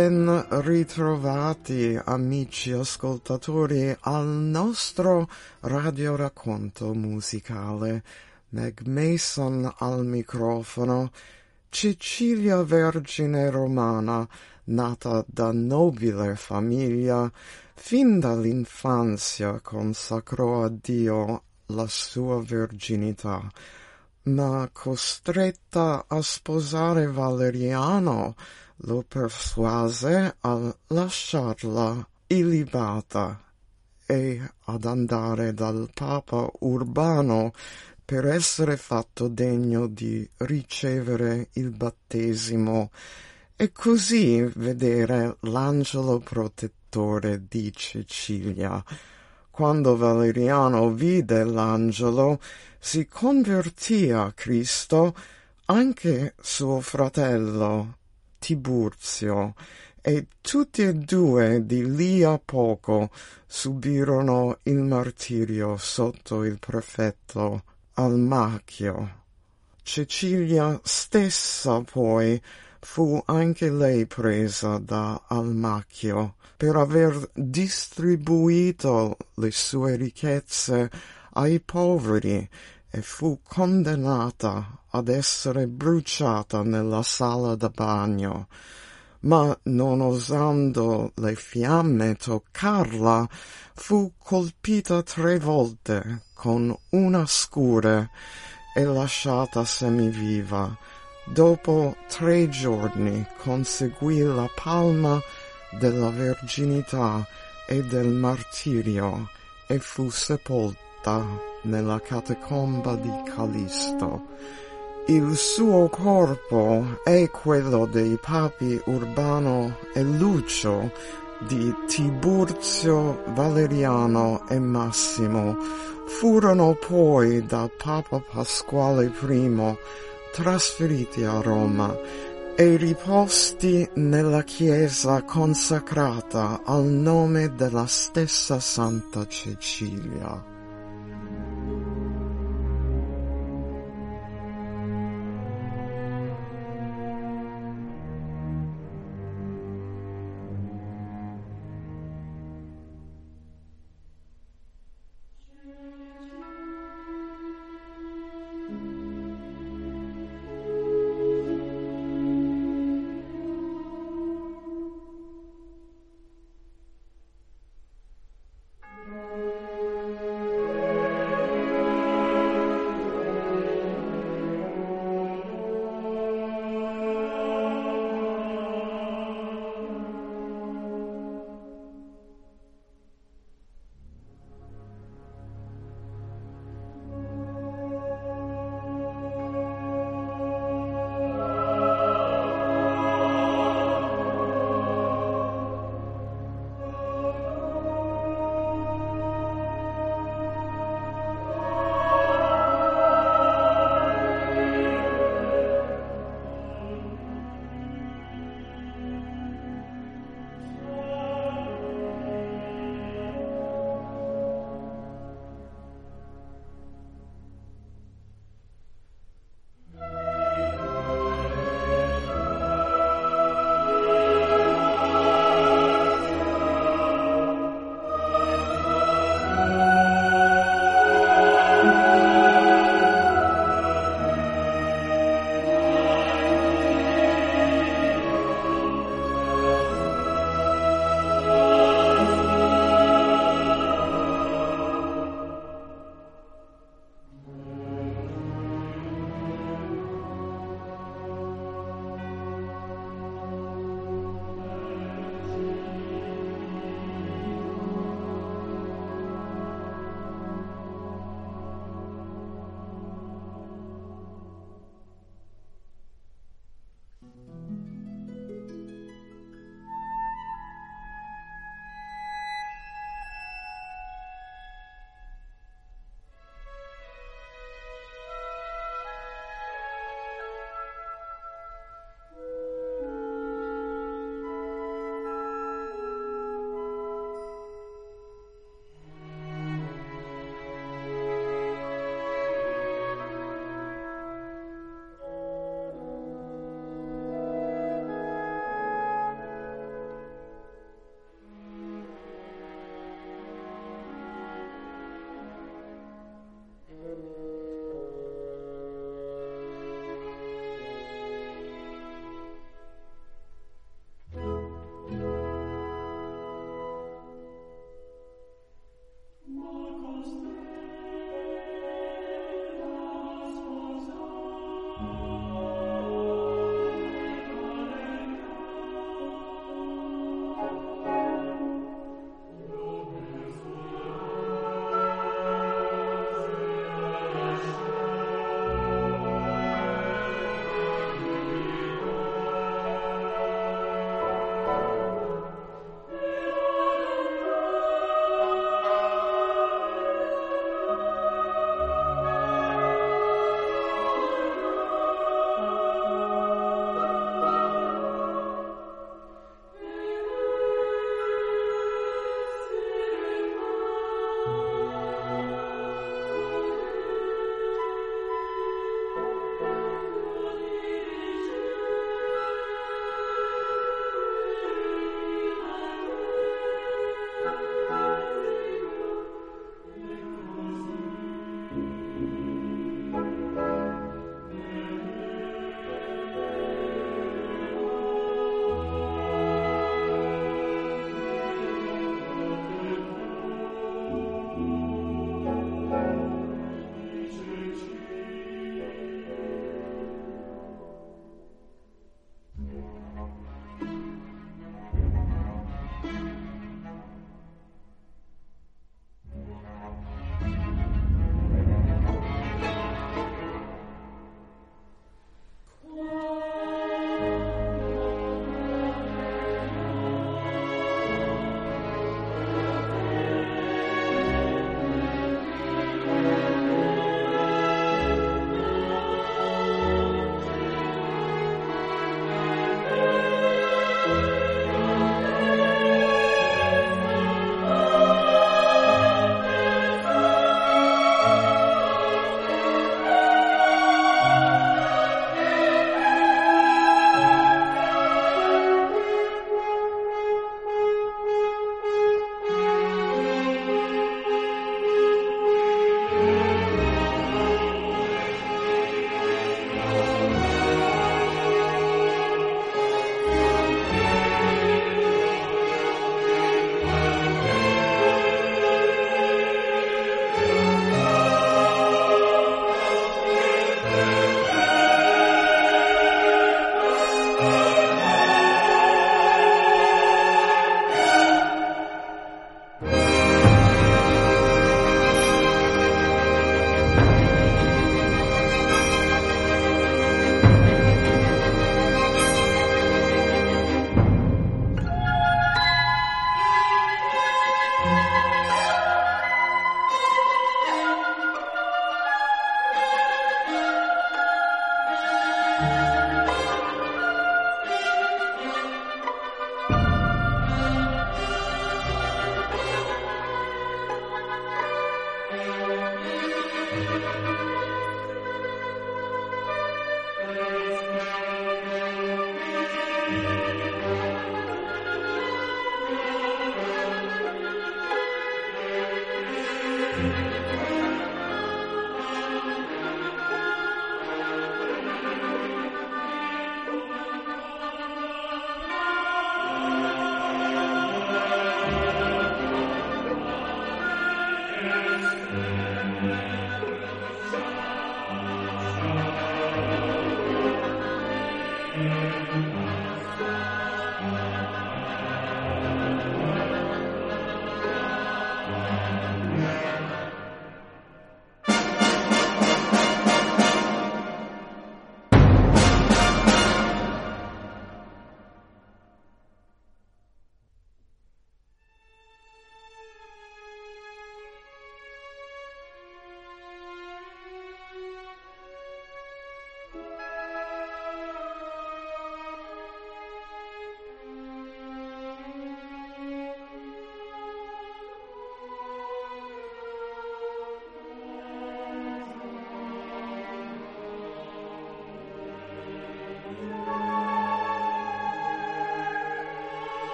Ben ritrovati amici ascoltatori al nostro radioracconto musicale. Meg Mason al microfono. Cecilia Vergine Romana, nata da nobile famiglia, fin dall'infanzia consacrò a Dio la sua verginità, ma costretta a sposare Valeriano, lo persuase a lasciarla ilibata e ad andare dal Papa Urbano per essere fatto degno di ricevere il battesimo e così vedere l'angelo protettore di Cecilia. Quando Valeriano vide l'angelo, si convertì a Cristo anche suo fratello Tiburzio e tutti e due di lì a poco subirono il martirio sotto il prefetto Almachio. Cecilia stessa poi fu anche lei presa da Almachio per aver distribuito le sue ricchezze ai poveri e fu condannata ad essere bruciata nella sala da bagno ma non osando le fiamme toccarla, fu colpita tre volte con una scure e lasciata semiviva. Dopo tre giorni conseguì la palma della verginità e del martirio e fu sepolta nella catacomba di Callisto. Il suo corpo è quello dei papi Urbano e Lucio, di Tiburzio, Valeriano e Massimo. Furono poi da Papa Pasquale I trasferiti a Roma e riposti nella chiesa consacrata al nome della stessa Santa Cecilia.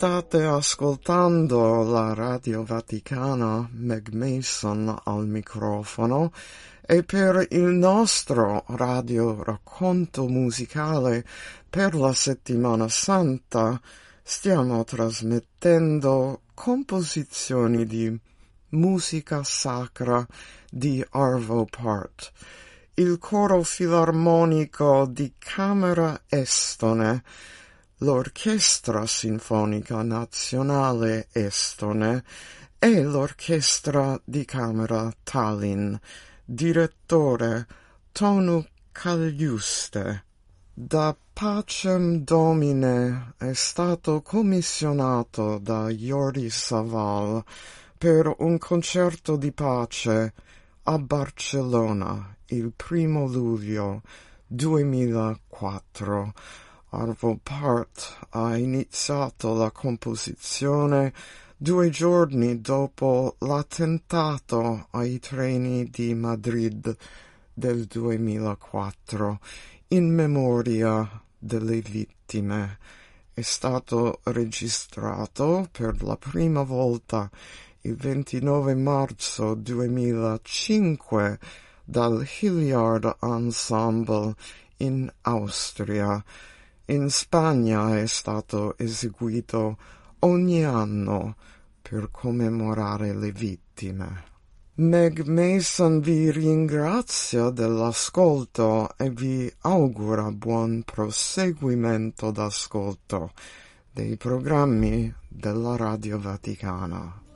State ascoltando la Radio Vaticana, Meg Mason al microfono e per il nostro radio racconto musicale per la settimana santa stiamo trasmettendo composizioni di musica sacra di Arvo Part, il coro filarmonico di Camera Estone l'Orchestra Sinfonica Nazionale Estone e l'Orchestra di Camera Tallinn, direttore Tonu Cagliuste. Da Pacem Domine è stato commissionato da Jordi Saval per un concerto di pace a Barcellona il primo luglio 2004 Arvo Part ha iniziato la composizione due giorni dopo l'attentato ai treni di Madrid del 2004 in memoria delle vittime. È stato registrato per la prima volta il 29 marzo 2005 dal Hilliard Ensemble in Austria in Spagna è stato eseguito ogni anno per commemorare le vittime. Meg Mason vi ringrazia dell'ascolto e vi augura buon proseguimento d'ascolto dei programmi della Radio Vaticana.